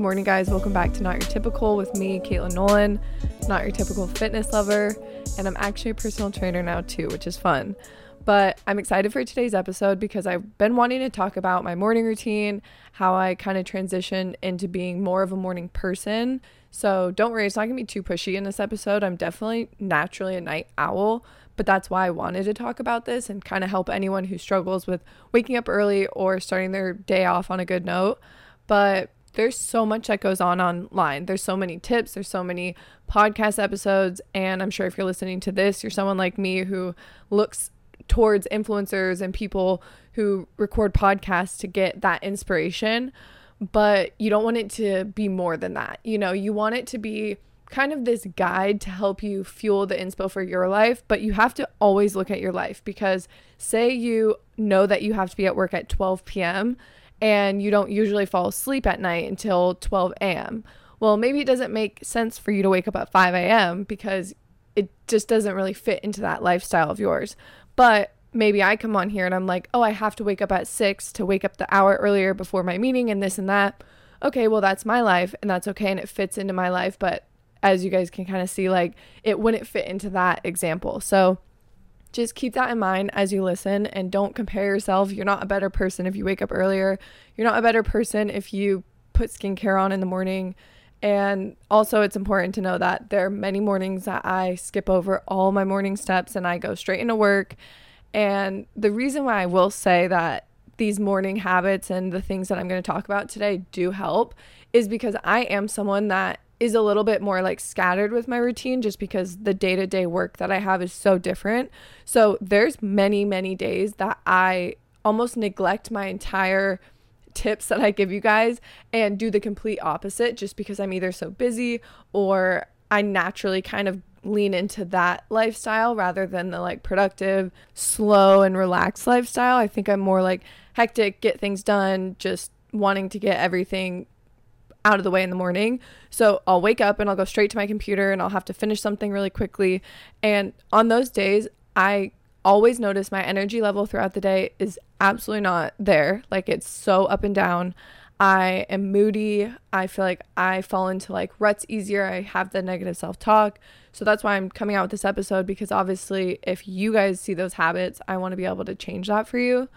Good morning, guys. Welcome back to Not Your Typical with me, Katelynn Nolan, not your typical fitness lover. And I'm actually a personal trainer now, too, which is fun. But I'm excited for today's episode because I've been wanting to talk about my morning routine, how I kind of transition into being more of a morning person. So don't worry, it's not gonna be too pushy in this episode. I'm definitely naturally a night owl, but that's why I wanted to talk about this and kind of help anyone who struggles with waking up early or starting their day off on a good note. But there's so much that goes on online. There's so many tips, there's so many podcast episodes, and I'm sure if you're listening to this, you're someone like me who looks towards influencers and people who record podcasts to get that inspiration, but you don't want it to be more than that. You know, you want it to be kind of this guide to help you fuel the inspo for your life, but you have to always look at your life because say you know that you have to be at work at 12 p.m and you don't usually fall asleep at night until 12 a.m. Well, maybe it doesn't make sense for you to wake up at 5 a.m. because it just doesn't really fit into that lifestyle of yours. But maybe I come on here and I'm like, oh, I have to wake up at 6 to wake up the hour earlier before my meeting and this and that. Okay, well, that's my life and that's okay and it fits into my life. But as you guys can kind of see, like it wouldn't fit into that example. So, just keep that in mind as you listen and don't compare yourself. You're not a better person if you wake up earlier. You're not a better person if you put skincare on in the morning. And also, it's important to know that there are many mornings that I skip over all my morning steps and I go straight into work. And the reason why I will say that these morning habits and the things that I'm going to talk about today do help is because I am someone that is a little bit more like scattered with my routine just because the day-to-day work that I have is so different. So there's many many days that I almost neglect my entire tips that I give you guys and do the complete opposite just because I'm either so busy or I naturally kind of lean into that lifestyle rather than the like productive, slow and relaxed lifestyle. I think I'm more like hectic, get things done, just wanting to get everything out of the way in the morning. So I'll wake up and I'll go straight to my computer and I'll have to finish something really quickly. And on those days, I always notice my energy level throughout the day is absolutely not there. Like it's so up and down. I am moody. I feel like I fall into like ruts easier. I have the negative self talk. So that's why I'm coming out with this episode because obviously, if you guys see those habits, I want to be able to change that for you.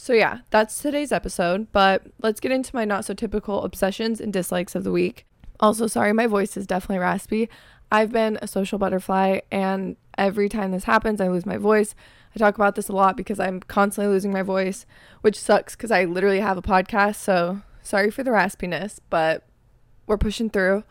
So, yeah, that's today's episode, but let's get into my not so typical obsessions and dislikes of the week. Also, sorry, my voice is definitely raspy. I've been a social butterfly, and every time this happens, I lose my voice. I talk about this a lot because I'm constantly losing my voice, which sucks because I literally have a podcast. So, sorry for the raspiness, but we're pushing through.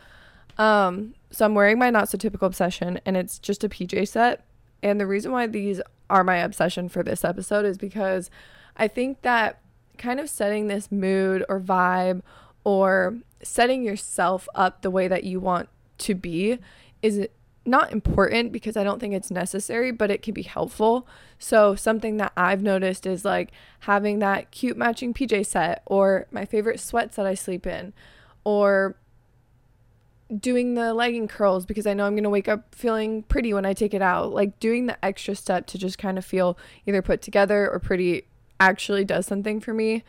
Um, so, I'm wearing my not so typical obsession, and it's just a PJ set. And the reason why these are my obsession for this episode is because I think that kind of setting this mood or vibe or setting yourself up the way that you want to be is not important because I don't think it's necessary, but it can be helpful. So, something that I've noticed is like having that cute matching PJ set or my favorite sweats that I sleep in or doing the legging curls because I know I'm going to wake up feeling pretty when I take it out. Like doing the extra step to just kind of feel either put together or pretty actually does something for me.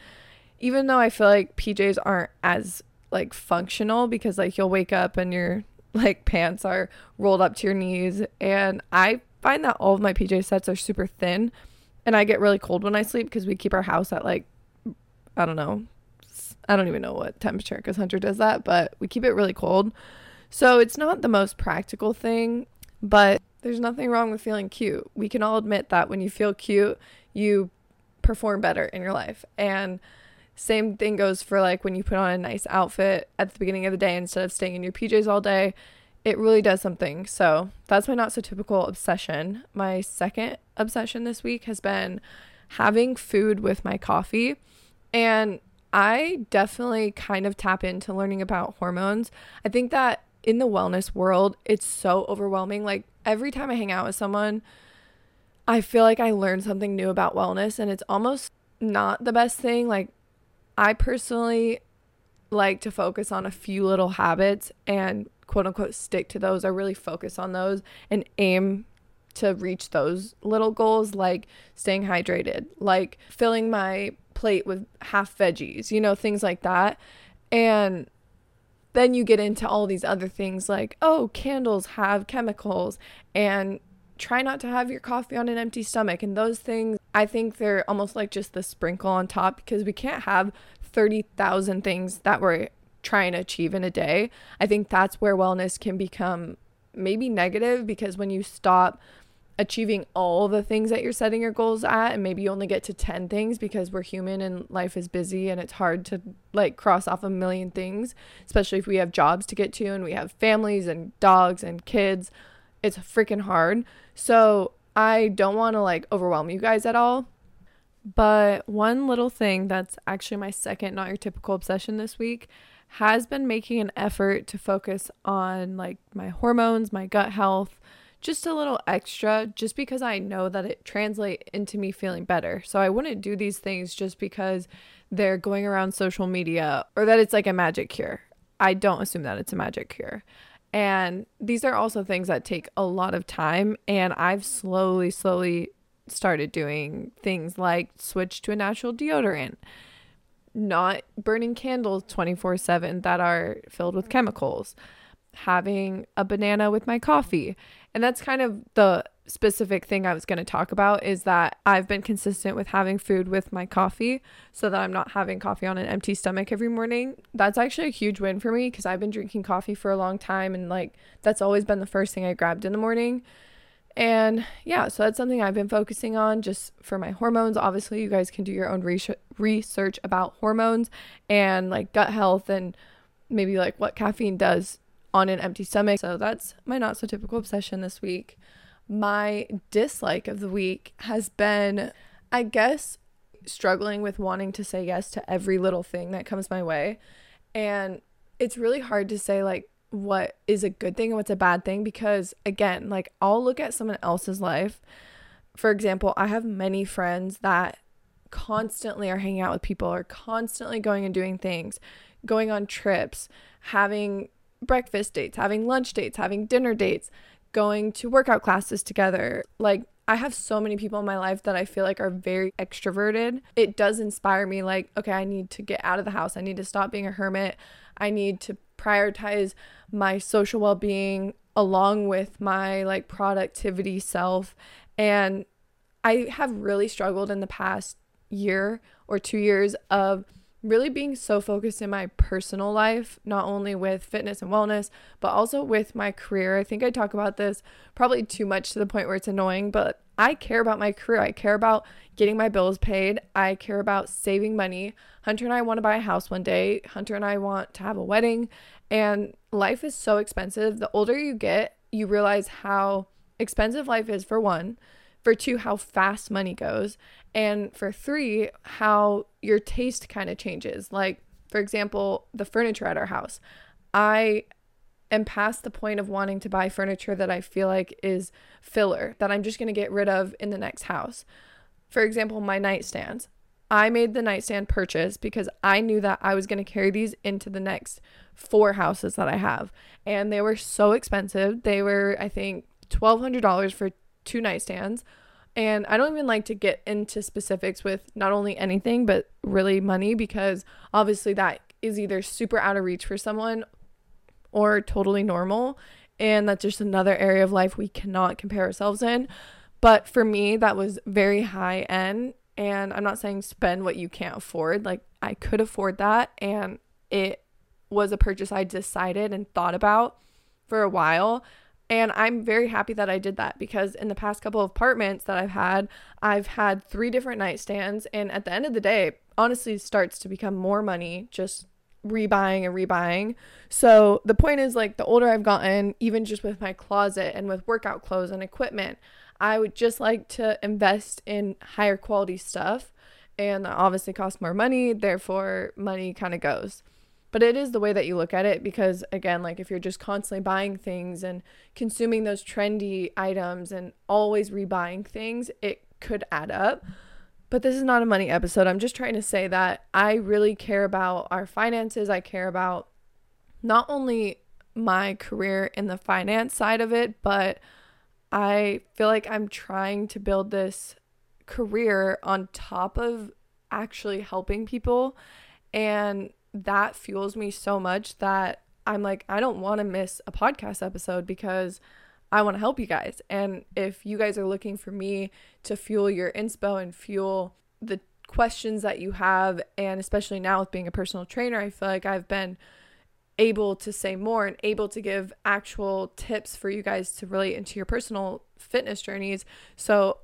Even though I feel like PJs aren't as like functional because like you'll wake up and your like pants are rolled up to your knees and I find that all of my PJ sets are super thin and I get really cold when I sleep because we keep our house at like I don't know. I don't even know what temperature cuz Hunter does that, but we keep it really cold. So it's not the most practical thing, but there's nothing wrong with feeling cute. We can all admit that when you feel cute, you perform better in your life. And same thing goes for like when you put on a nice outfit at the beginning of the day instead of staying in your PJs all day. It really does something. So that's my not so typical obsession. My second obsession this week has been having food with my coffee. And I definitely kind of tap into learning about hormones. I think that in the wellness world, it's so overwhelming. Like every time I hang out with someone, I feel like I learned something new about wellness and it's almost not the best thing. Like I personally like to focus on a few little habits and quote unquote stick to those or really focus on those and aim to reach those little goals like staying hydrated, like filling my plate with half veggies, you know, things like that. And then you get into all these other things like, oh, candles have chemicals and try not to have your coffee on an empty stomach. And those things, I think they're almost like just the sprinkle on top because we can't have 30,000 things that we're trying to achieve in a day. I think that's where wellness can become maybe negative because when you stop achieving all the things that you're setting your goals at and maybe you only get to 10 things because we're human and life is busy and it's hard to like cross off a million things especially if we have jobs to get to and we have families and dogs and kids it's freaking hard. So I don't want to like overwhelm you guys at all. But one little thing that's actually my second not your typical obsession this week has been making an effort to focus on like my hormones, my gut health, just a little extra just because I know that it translates into me feeling better. So I wouldn't do these things just because they're going around social media or that it's like a magic cure. I don't assume that it's a magic cure. And these are also things that take a lot of time. And I've slowly, slowly started doing things like switch to a natural deodorant, not burning candles 24 7 that are filled with chemicals, having a banana with my coffee. And that's kind of the specific thing I was going to talk about is that I've been consistent with having food with my coffee so that I'm not having coffee on an empty stomach every morning. That's actually a huge win for me because I've been drinking coffee for a long time and like that's always been the first thing I grabbed in the morning. And yeah, so that's something I've been focusing on just for my hormones. Obviously, you guys can do your own research about hormones and like gut health and maybe like what caffeine does on an empty stomach. So that's my not so typical obsession this week my dislike of the week has been, I guess, struggling with wanting to say yes to every little thing that comes my way. And it's really hard to say, like, what is a good thing and what's a bad thing because, again, like, I'll look at someone else's life. For example, I have many friends that constantly are hanging out with people, are constantly going and doing things, going on trips, having breakfast dates, having lunch dates, having dinner dates going to workout classes together. Like, I have so many people in my life that I feel like are very extroverted. It does inspire me, like, okay, I need to get out of the house. I need to stop being a hermit. I need to prioritize my social well being along with my like productivity self. And I have really struggled in the past year or two years of really being so focused in my personal life, not only with fitness and wellness, but also with my career. I think I talk about this probably too much to the point where it's annoying, but I care about my career. I care about getting my bills paid. I care about saving money. Hunter and I want to buy a house one day. Hunter and I want to have a wedding. And life is so expensive. The older you get, you realize how expensive life is, for one for two, how fast money goes. And for three, how your taste kind of changes. Like, for example, the furniture at our house. I am past the point of wanting to buy furniture that I feel like is filler, that I'm just going to get rid of in the next house. For example, my nightstands. I made the nightstand purchase because I knew that I was going to carry these into the next four houses that I have. And they were so expensive. They were, I think, $1,200 for two nightstands. And I don't even like to get into specifics with not only anything, but really money, because obviously that is either super out of reach for someone or totally normal. And that's just another area of life we cannot compare ourselves in. But for me, that was very high end. And I'm not saying spend what you can't afford. Like, I could afford that. And it was a purchase I decided and thought about for a while. And I'm very happy that I did that because in the past couple of apartments that I've had, I've had three different nightstands. And at the end of the day, honestly, starts to become more money just rebuying and rebuying. So the point is like the older I've gotten, even just with my closet and with workout clothes and equipment, I would just like to invest in higher quality stuff. And that obviously costs more money, therefore, money kind of goes. But it is the way that you look at it because, again, like if you're just constantly buying things and consuming those trendy items and always rebuying things, it could add up. But this is not a money episode. I'm just trying to say that I really care about our finances. I care about not only my career in the finance side of it, but I feel like I'm trying to build this career on top of actually helping people. And that fuels me so much that I'm like, I don't want to miss a podcast episode because I want to help you guys. And if you guys are looking for me to fuel your inspo and fuel the questions that you have, and especially now with being a personal trainer, I feel like I've been able to say more and able to give actual tips for you guys to relate into your personal fitness journeys. So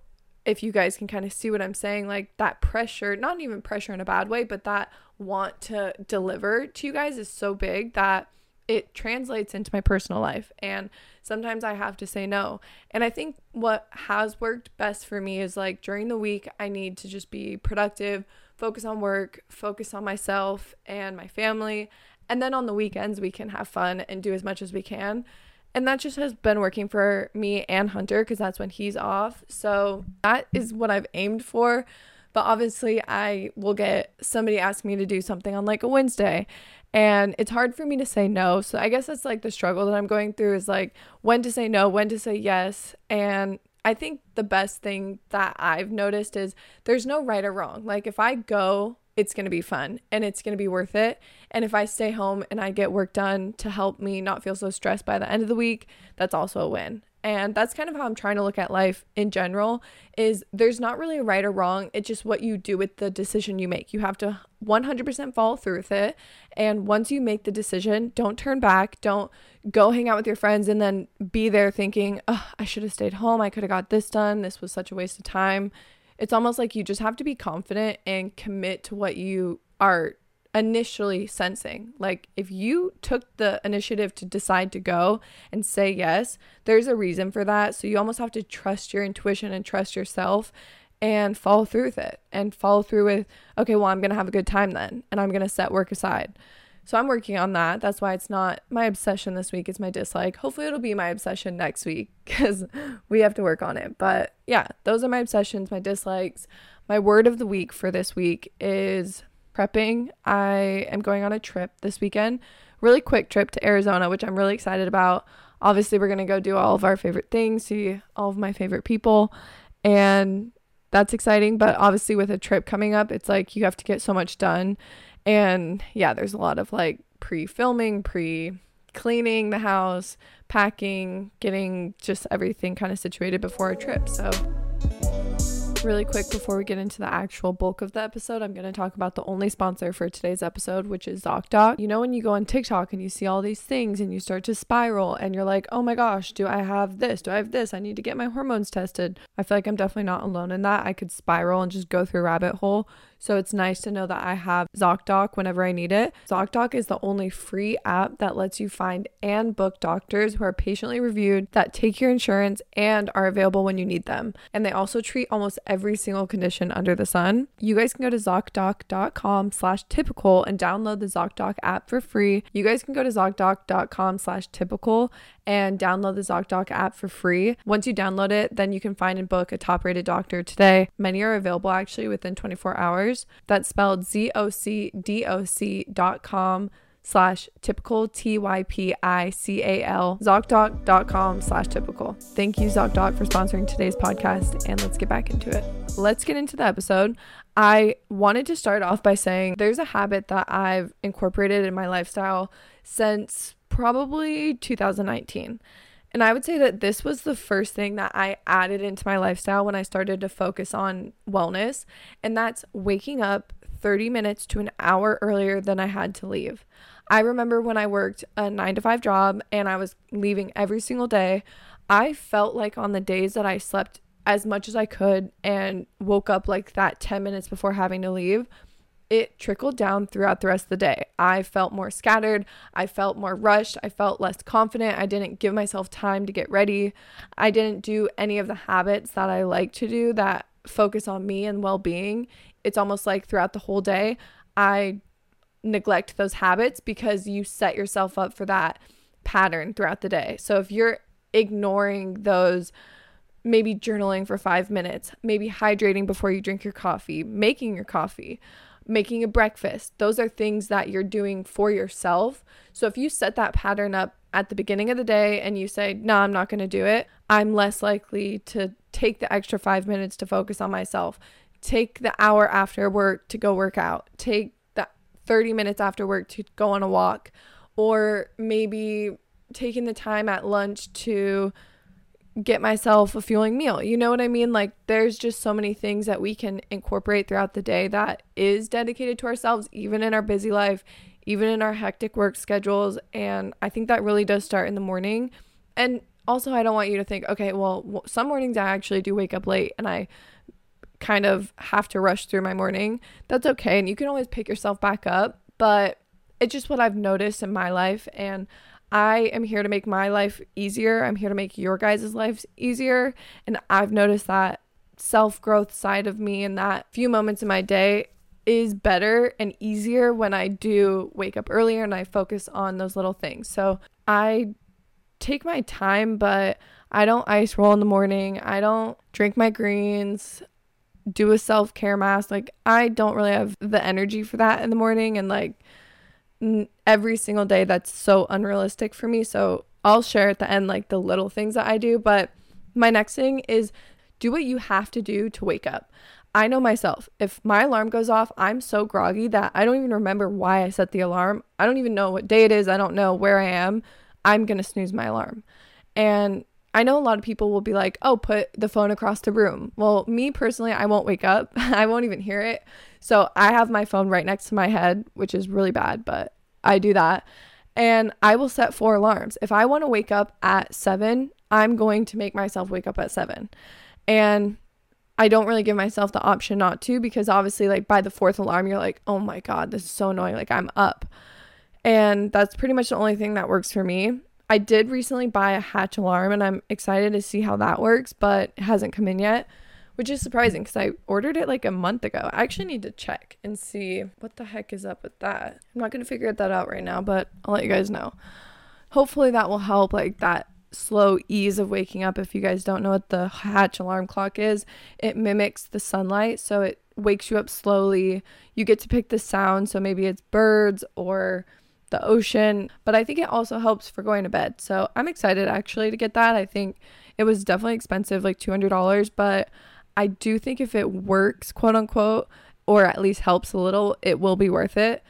if you guys can kind of see what I'm saying, like that pressure, not even pressure in a bad way, but that want to deliver to you guys is so big that it translates into my personal life. And sometimes I have to say no. And I think what has worked best for me is like during the week, I need to just be productive, focus on work, focus on myself and my family. And then on the weekends, we can have fun and do as much as we can. And that just has been working for me and Hunter because that's when he's off. So that is what I've aimed for. But obviously, I will get somebody ask me to do something on like a Wednesday. And it's hard for me to say no. So I guess that's like the struggle that I'm going through is like when to say no, when to say yes. And I think the best thing that I've noticed is there's no right or wrong. Like if I go it's going to be fun and it's going to be worth it. And if I stay home and I get work done to help me not feel so stressed by the end of the week, that's also a win. And that's kind of how I'm trying to look at life in general is there's not really a right or wrong. It's just what you do with the decision you make. You have to 100% follow through with it. And once you make the decision, don't turn back. Don't go hang out with your friends and then be there thinking, oh, I should have stayed home. I could have got this done. This was such a waste of time it's almost like you just have to be confident and commit to what you are initially sensing. Like if you took the initiative to decide to go and say yes, there's a reason for that. So you almost have to trust your intuition and trust yourself and follow through with it and follow through with, okay, well, I'm going to have a good time then and I'm going to set work aside. So I'm working on that. That's why it's not my obsession this week, it's my dislike. Hopefully, it'll be my obsession next week because we have to work on it. But yeah, those are my obsessions, my dislikes. My word of the week for this week is prepping. I am going on a trip this weekend, really quick trip to Arizona, which I'm really excited about. Obviously, we're going to go do all of our favorite things, see all of my favorite people, and that's exciting. But obviously, with a trip coming up, it's like you have to get so much done. And yeah, there's a lot of like pre filming, pre cleaning the house, packing, getting just everything kind of situated before a trip. So really quick before we get into the actual bulk of the episode, I'm going to talk about the only sponsor for today's episode, which is ZocDoc. You know, when you go on TikTok and you see all these things and you start to spiral and you're like, oh my gosh, do I have this? Do I have this? I need to get my hormones tested. I feel like I'm definitely not alone in that. I could spiral and just go through a rabbit hole. So it's nice to know that I have ZocDoc whenever I need it. ZocDoc is the only free app that lets you find and book doctors who are patiently reviewed, that take your insurance, and are available when you need them. And they also treat almost every single condition under the sun. You guys can go to ZocDoc.com slash typical and download the ZocDoc app for free. You guys can go to ZocDoc.com slash typical and download the ZocDoc app for free. Once you download it, then you can find and book a top rated doctor today. Many are available actually within 24 hours. That's spelled Z O C D O C dot com slash typical T Y P I C A L ZocDoc.com slash typical. Thank you, ZocDoc, for sponsoring today's podcast, and let's get back into it. Let's get into the episode. I wanted to start off by saying there's a habit that I've incorporated in my lifestyle since probably 2019. And I would say that this was the first thing that I added into my lifestyle when I started to focus on wellness, and that's waking up 30 minutes to an hour earlier than I had to leave. I remember when I worked a nine to five job and I was leaving every single day, I felt like on the days that I slept as much as I could and woke up like that 10 minutes before having to leave, it trickled down throughout the rest of the day. I felt more scattered. I felt more rushed. I felt less confident. I didn't give myself time to get ready. I didn't do any of the habits that I like to do that focus on me and well being. It's almost like throughout the whole day, I neglect those habits because you set yourself up for that pattern throughout the day. So if you're ignoring those, maybe journaling for five minutes, maybe hydrating before you drink your coffee, making your coffee, making a breakfast. Those are things that you're doing for yourself. So if you set that pattern up at the beginning of the day and you say, no, I'm not going to do it, I'm less likely to take the extra five minutes to focus on myself, take the hour after work to go work out, take the 30 minutes after work to go on a walk, or maybe taking the time at lunch to get myself a fueling meal. You know what I mean? Like there's just so many things that we can incorporate throughout the day that is dedicated to ourselves even in our busy life, even in our hectic work schedules, and I think that really does start in the morning. And also I don't want you to think, okay, well, some mornings I actually do wake up late and I kind of have to rush through my morning. That's okay and you can always pick yourself back up, but it's just what I've noticed in my life and I am here to make my life easier. I'm here to make your guys' lives easier. And I've noticed that self growth side of me and that few moments in my day is better and easier when I do wake up earlier and I focus on those little things. So I take my time, but I don't ice roll in the morning. I don't drink my greens, do a self care mask. Like, I don't really have the energy for that in the morning. And like, every single day that's so unrealistic for me. So I'll share at the end like the little things that I do. But my next thing is do what you have to do to wake up. I know myself. If my alarm goes off, I'm so groggy that I don't even remember why I set the alarm. I don't even know what day it is. I don't know where I am. I'm going to snooze my alarm. And I know a lot of people will be like, oh, put the phone across the room. Well, me personally, I won't wake up. I won't even hear it. So I have my phone right next to my head, which is really bad, but I do that. And I will set four alarms. If I want to wake up at seven, I'm going to make myself wake up at seven. And I don't really give myself the option not to because obviously, like by the fourth alarm, you're like, oh my God, this is so annoying. Like I'm up. And that's pretty much the only thing that works for me. I did recently buy a hatch alarm and I'm excited to see how that works, but it hasn't come in yet, which is surprising because I ordered it like a month ago. I actually need to check and see what the heck is up with that. I'm not going to figure that out right now, but I'll let you guys know. Hopefully that will help like that slow ease of waking up. If you guys don't know what the hatch alarm clock is, it mimics the sunlight, so it wakes you up slowly. You get to pick the sound, so maybe it's birds or the ocean, but I think it also helps for going to bed. So I'm excited actually to get that. I think it was definitely expensive, like $200, but I do think if it works, quote unquote, or at least helps a little, it will be worth it.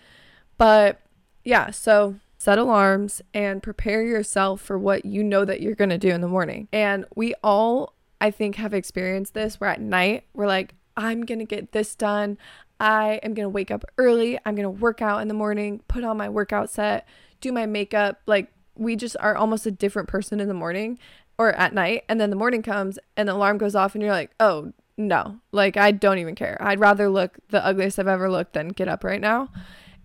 But yeah, so set alarms and prepare yourself for what you know that you're going to do in the morning. And we all, I think, have experienced this where at night we're like, I'm going to get this done. I am going to wake up early. I'm going to work out in the morning, put on my workout set, do my makeup. Like, we just are almost a different person in the morning or at night. And then the morning comes and the alarm goes off, and you're like, oh, no. Like, I don't even care. I'd rather look the ugliest I've ever looked than get up right now.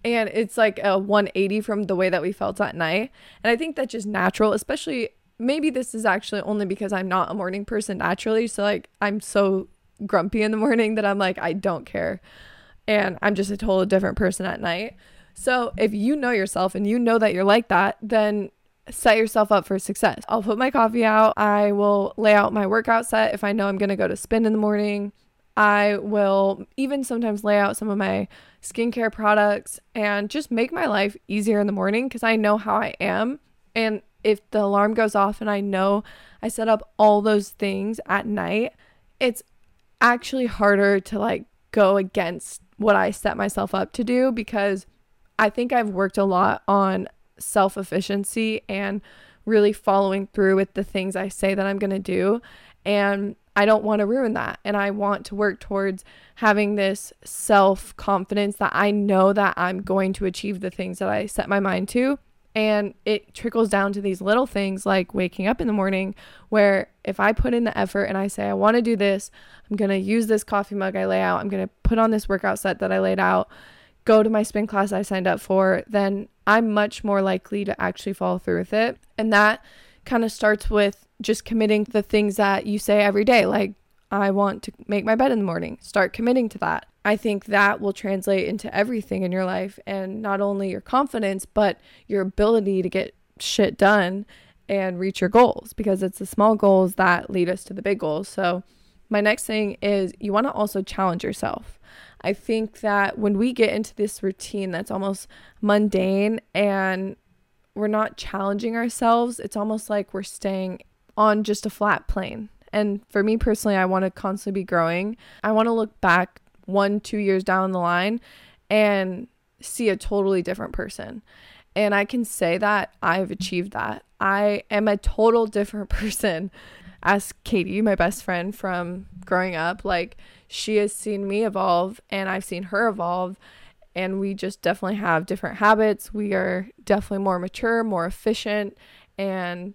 And it's like a 180 from the way that we felt at night. And I think that's just natural, especially maybe this is actually only because I'm not a morning person naturally. So, like, I'm so grumpy in the morning that I'm like, I don't care and I'm just a totally different person at night. So if you know yourself and you know that you're like that, then set yourself up for success. I'll put my coffee out. I will lay out my workout set if I know I'm going to go to spin in the morning. I will even sometimes lay out some of my skincare products and just make my life easier in the morning because I know how I am. And if the alarm goes off and I know I set up all those things at night, it's actually harder to like go against what I set myself up to do because I think I've worked a lot on self efficiency and really following through with the things I say that I'm going to do. And I don't want to ruin that. And I want to work towards having this self confidence that I know that I'm going to achieve the things that I set my mind to. And it trickles down to these little things like waking up in the morning, where if I put in the effort and I say, I want to do this, I'm going to use this coffee mug I lay out, I'm going to put on this workout set that I laid out, go to my spin class I signed up for, then I'm much more likely to actually follow through with it. And that kind of starts with just committing the things that you say every day, like, I want to make my bed in the morning. Start committing to that. I think that will translate into everything in your life and not only your confidence, but your ability to get shit done and reach your goals because it's the small goals that lead us to the big goals. So, my next thing is you want to also challenge yourself. I think that when we get into this routine that's almost mundane and we're not challenging ourselves, it's almost like we're staying on just a flat plane. And for me personally, I want to constantly be growing. I want to look back one, two years down the line and see a totally different person. And I can say that I've achieved that. I am a total different person. As Katie, my best friend from growing up, like she has seen me evolve and I've seen her evolve. And we just definitely have different habits. We are definitely more mature, more efficient, and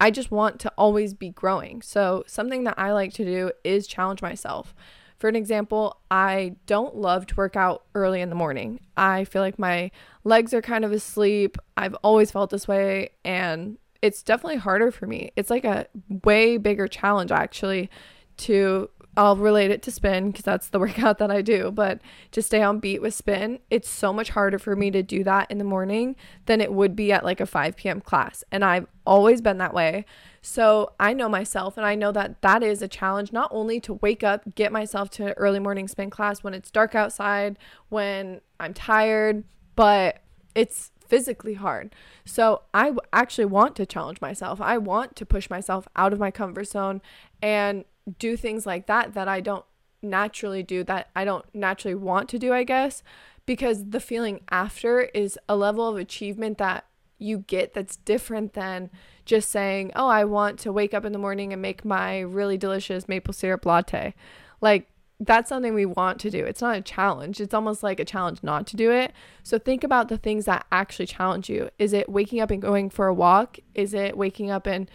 I just want to always be growing. So, something that I like to do is challenge myself. For an example, I don't love to work out early in the morning. I feel like my legs are kind of asleep. I've always felt this way, and it's definitely harder for me. It's like a way bigger challenge, actually, to I'll relate it to spin because that's the workout that I do. But to stay on beat with spin, it's so much harder for me to do that in the morning than it would be at like a 5 p.m. class. And I've always been that way. So I know myself and I know that that is a challenge not only to wake up, get myself to early morning spin class when it's dark outside, when I'm tired, but it's physically hard. So I actually want to challenge myself. I want to push myself out of my comfort zone and do things like that that I don't naturally do, that I don't naturally want to do, I guess, because the feeling after is a level of achievement that you get that's different than just saying, oh, I want to wake up in the morning and make my really delicious maple syrup latte. Like, that's something we want to do. It's not a challenge. It's almost like a challenge not to do it. So think about the things that actually challenge you. Is it waking up and going for a walk? Is it waking up and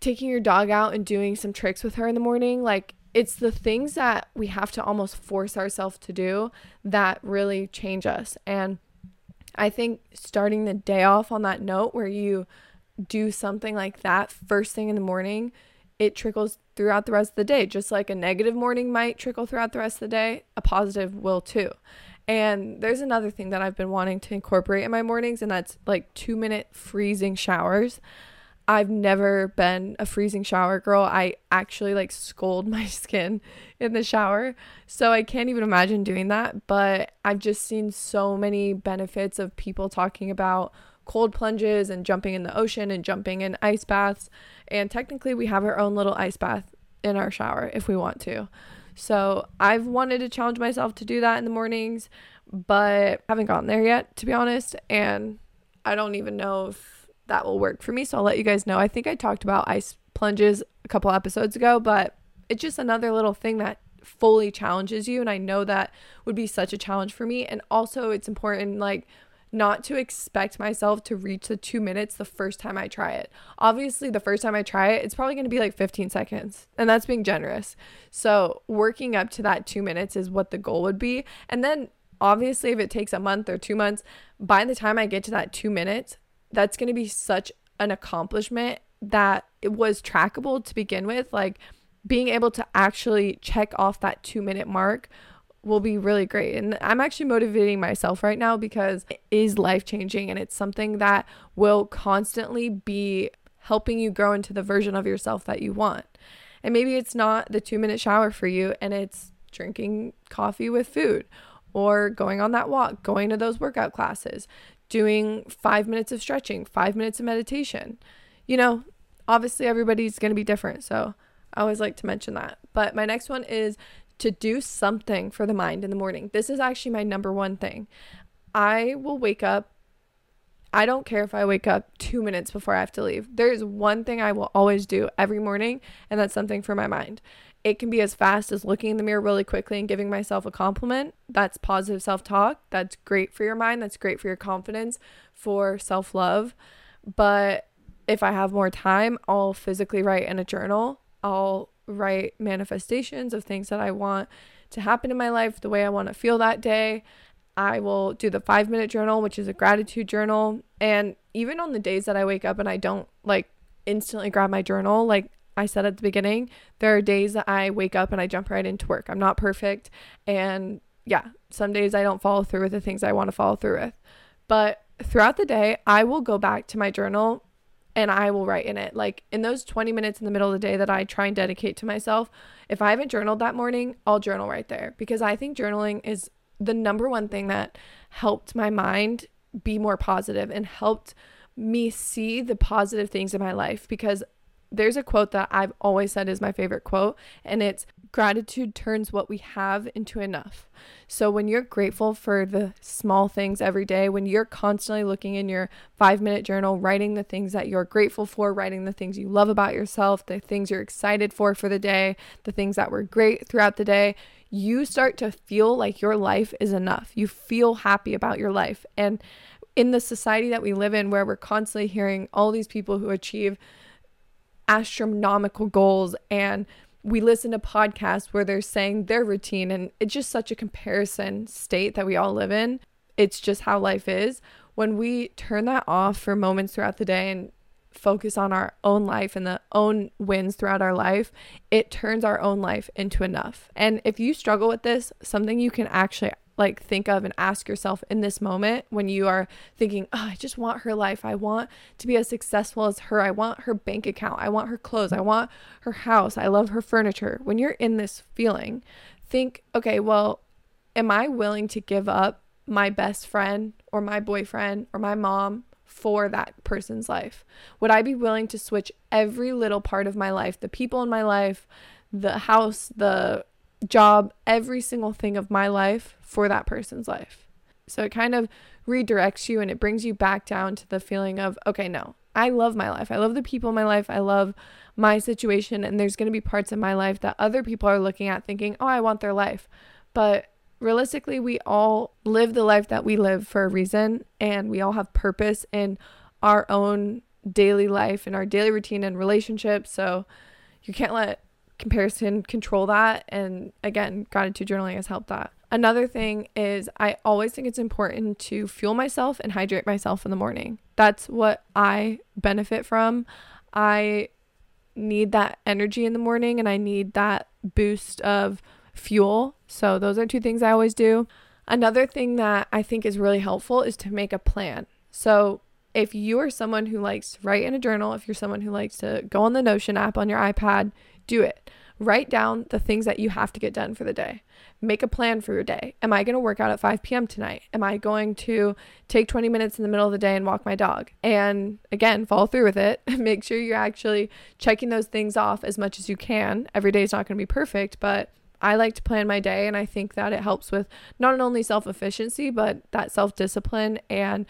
taking your dog out and doing some tricks with her in the morning, like it's the things that we have to almost force ourselves to do that really change us. And I think starting the day off on that note where you do something like that first thing in the morning, it trickles throughout the rest of the day. Just like a negative morning might trickle throughout the rest of the day, a positive will too. And there's another thing that I've been wanting to incorporate in my mornings, and that's like two minute freezing showers. I've never been a freezing shower girl. I actually like scold my skin in the shower. So I can't even imagine doing that. But I've just seen so many benefits of people talking about cold plunges and jumping in the ocean and jumping in ice baths. And technically, we have our own little ice bath in our shower if we want to. So I've wanted to challenge myself to do that in the mornings, but haven't gotten there yet, to be honest. And I don't even know if that will work for me. So I'll let you guys know. I think I talked about ice plunges a couple episodes ago, but it's just another little thing that fully challenges you. And I know that would be such a challenge for me. And also, it's important, like, not to expect myself to reach the two minutes the first time I try it. Obviously, the first time I try it, it's probably going to be like 15 seconds, and that's being generous. So, working up to that two minutes is what the goal would be. And then, obviously, if it takes a month or two months, by the time I get to that two minutes, that's going to be such an accomplishment that it was trackable to begin with. Like being able to actually check off that two minute mark will be really great. And I'm actually motivating myself right now because it is life changing and it's something that will constantly be helping you grow into the version of yourself that you want. And maybe it's not the two minute shower for you and it's drinking coffee with food or going on that walk, going to those workout classes, doing five minutes of stretching, five minutes of meditation. You know, obviously everybody's going to be different. So I always like to mention that. But my next one is to do something for the mind in the morning. This is actually my number one thing. I will wake up I don't care if I wake up two minutes before I have to leave. There is one thing I will always do every morning, and that's something for my mind. It can be as fast as looking in the mirror really quickly and giving myself a compliment. That's positive self talk. That's great for your mind. That's great for your confidence, for self love. But if I have more time, I'll physically write in a journal. I'll write manifestations of things that I want to happen in my life, the way I want to feel that day. I will do the five minute journal, which is a gratitude journal. And even on the days that I wake up and I don't like instantly grab my journal, like I said at the beginning, there are days that I wake up and I jump right into work. I'm not perfect. And yeah, some days I don't follow through with the things I want to follow through with. But throughout the day, I will go back to my journal and I will write in it. Like in those 20 minutes in the middle of the day that I try and dedicate to myself, if I haven't journaled that morning, I'll journal right there because I think journaling is the number one thing that helped my mind be more positive and helped me see the positive things in my life because there's a quote that I've always said is my favorite quote, and it's gratitude turns what we have into enough. So when you're grateful for the small things every day, when you're constantly looking in your five minute journal, writing the things that you're grateful for, writing the things you love about yourself, the things you're excited for for the day, the things that were great throughout the day, you start to feel like your life is enough. You feel happy about your life. And in the society that we live in, where we're constantly hearing all these people who achieve astronomical goals. And we listen to podcasts where they're saying their routine and it's just such a comparison state that we all live in. It's just how life is. When we turn that off for moments throughout the day and focus on our own life and the own wins throughout our life it turns our own life into enough. And if you struggle with this something you can actually like think of and ask yourself in this moment when you are thinking, oh, I just want her life. I want to be as successful as her. I want her bank account. I want her clothes. I want her house. I love her furniture. When you're in this feeling, think, okay, well, am I willing to give up my best friend or my boyfriend or my mom for that person's life? Would I be willing to switch every little part of my life, the people in my life, the house, the job, every single thing of my life for that person's life. So it kind of redirects you and it brings you back down to the feeling of, okay, no, I love my life. I love the people in my life. I love my situation. And there's going to be parts of my life that other people are looking at thinking, oh, I want their life. But realistically, we all live the life that we live for a reason. And we all have purpose in our own daily life and our daily routine and relationships. So you can't let comparison control that. And again, gratitude journaling has helped that. Another thing is, I always think it's important to fuel myself and hydrate myself in the morning. That's what I benefit from. I need that energy in the morning and I need that boost of fuel. So, those are two things I always do. Another thing that I think is really helpful is to make a plan. So, if you are someone who likes to write in a journal, if you're someone who likes to go on the Notion app on your iPad, do it. Write down the things that you have to get done for the day. Make a plan for your day. Am I going to work out at 5 p.m. tonight? Am I going to take 20 minutes in the middle of the day and walk my dog? And again, follow through with it. Make sure you're actually checking those things off as much as you can. Every day is not going to be perfect, but I like to plan my day, and I think that it helps with not only self efficiency, but that self discipline and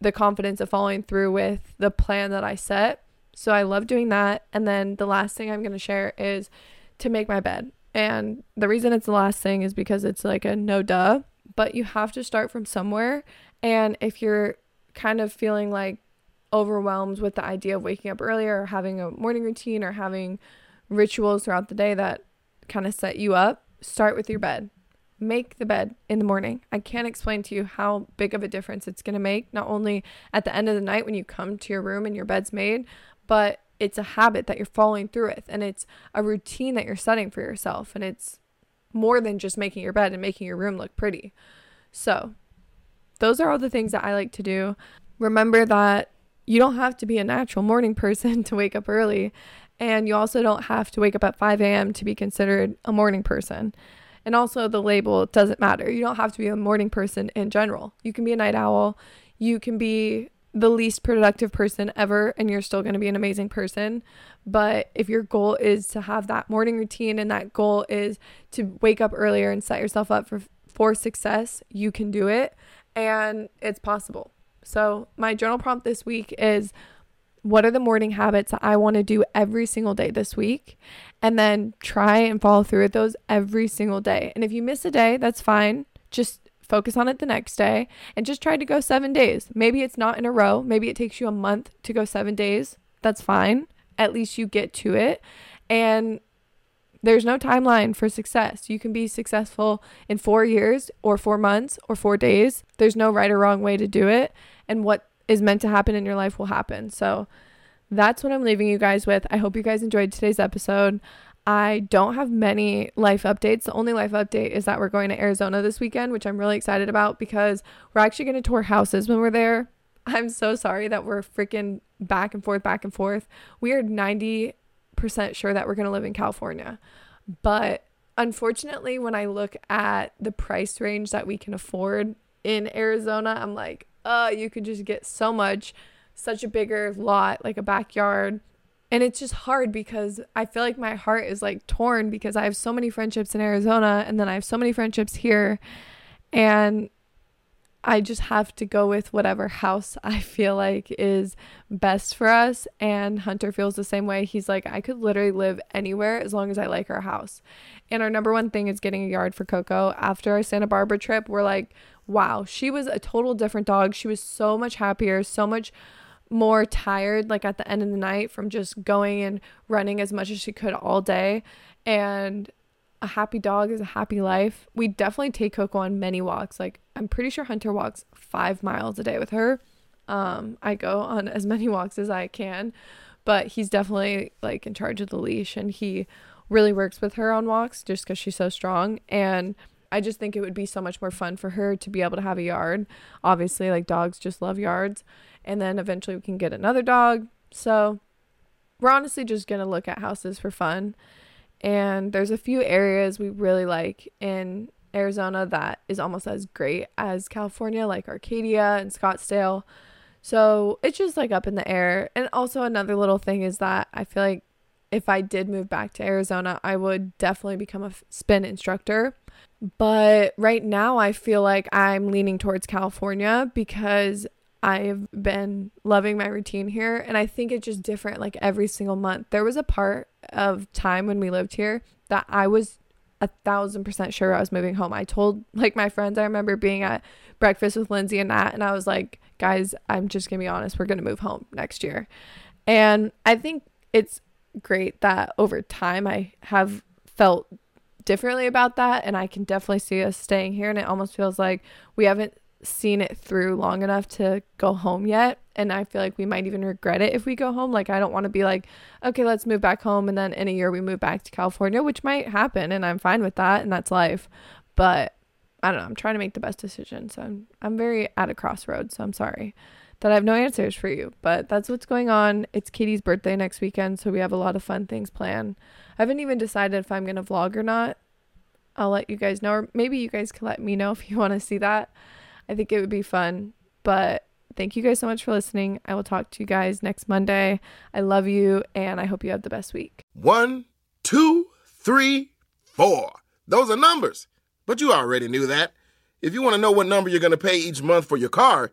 the confidence of following through with the plan that I set. So I love doing that. And then the last thing I'm going to share is to make my bed. And the reason it's the last thing is because it's like a no duh, but you have to start from somewhere. And if you're kind of feeling like overwhelmed with the idea of waking up earlier or having a morning routine or having rituals throughout the day that kind of set you up, start with your bed make the bed in the morning. I can't explain to you how big of a difference it's going to make, not only at the end of the night when you come to your room and your bed's made, but it's a habit that you're following through with and it's a routine that you're setting for yourself. And it's more than just making your bed and making your room look pretty. So, those are all the things that I like to do. Remember that you don't have to be a natural morning person to wake up early, and you also don't have to wake up at 5 a.m. to be considered a morning person. And also, the label doesn't matter. You don't have to be a morning person in general. You can be a night owl. You can be the least productive person ever, and you're still going to be an amazing person. But if your goal is to have that morning routine and that goal is to wake up earlier and set yourself up for, for success, you can do it. And it's possible. So, my journal prompt this week is what are the morning habits that I want to do every single day this week? And then try and follow through with those every single day. And if you miss a day, that's fine. Just focus on it the next day and just try to go seven days. Maybe it's not in a row. Maybe it takes you a month to go seven days. That's fine. At least you get to it. And there's no timeline for success. You can be successful in four years or four months or four days. There's no right or wrong way to do it. And what is meant to happen in your life will happen. So that's what I'm leaving you guys with. I hope you guys enjoyed today's episode. I don't have many life updates. The only life update is that we're going to Arizona this weekend, which I'm really excited about because we're actually going to tour houses when we're there. I'm so sorry that we're freaking back and forth, back and forth. We are 90% sure that we're going to live in California. But unfortunately, when I look at the price range that we can afford in Arizona, I'm like, uh, you could just get so much, such a bigger lot, like a backyard. And it's just hard because I feel like my heart is like torn because I have so many friendships in Arizona and then I have so many friendships here. And I just have to go with whatever house I feel like is best for us. And Hunter feels the same way. He's like, I could literally live anywhere as long as I like our house. And our number one thing is getting a yard for Coco. After our Santa Barbara trip, we're like, wow, she was a total different dog. She was so much happier, so much more tired, like at the end of the night from just going and running as much as she could all day. And a happy dog is a happy life. We definitely take Coco on many walks. Like I'm pretty sure Hunter walks five miles a day with her. Um, I go on as many walks as I can, but he's definitely like in charge of the leash and he really works with her on walks just because she's so strong. And I just think it would be so much more fun for her to be able to have a yard. Obviously, like dogs just love yards. And then eventually we can get another dog. So we're honestly just going to look at houses for fun. And there's a few areas we really like in Arizona that is almost as great as California, like Arcadia and Scottsdale. So it's just like up in the air. And also, another little thing is that I feel like if I did move back to Arizona, I would definitely become a spin instructor. But right now, I feel like I'm leaning towards California because I've been loving my routine here. And I think it's just different like every single month. There was a part of time when we lived here that I was a thousand percent sure I was moving home. I told like my friends, I remember being at breakfast with Lindsay and Nat, and I was like, guys, I'm just gonna be honest, we're gonna move home next year. And I think it's great that over time I have felt differently about that and I can definitely see us staying here and it almost feels like we haven't seen it through long enough to go home yet and I feel like we might even regret it if we go home. Like I don't want to be like okay let's move back home and then in a year we move back to California which might happen and I'm fine with that and that's life. But I don't know I'm trying to make the best decision so I'm I'm very at a crossroads so I'm sorry that I have no answers for you but that's what's going on it's Katie's birthday next weekend so we have a lot of fun things planned I haven't even decided if I'm going to vlog or not. I'll let you guys know, or maybe you guys can let me know if you want to see that. I think it would be fun. But thank you guys so much for listening. I will talk to you guys next Monday. I love you, and I hope you have the best week. One, two, three, four. Those are numbers, but you already knew that. If you want to know what number you're going to pay each month for your car,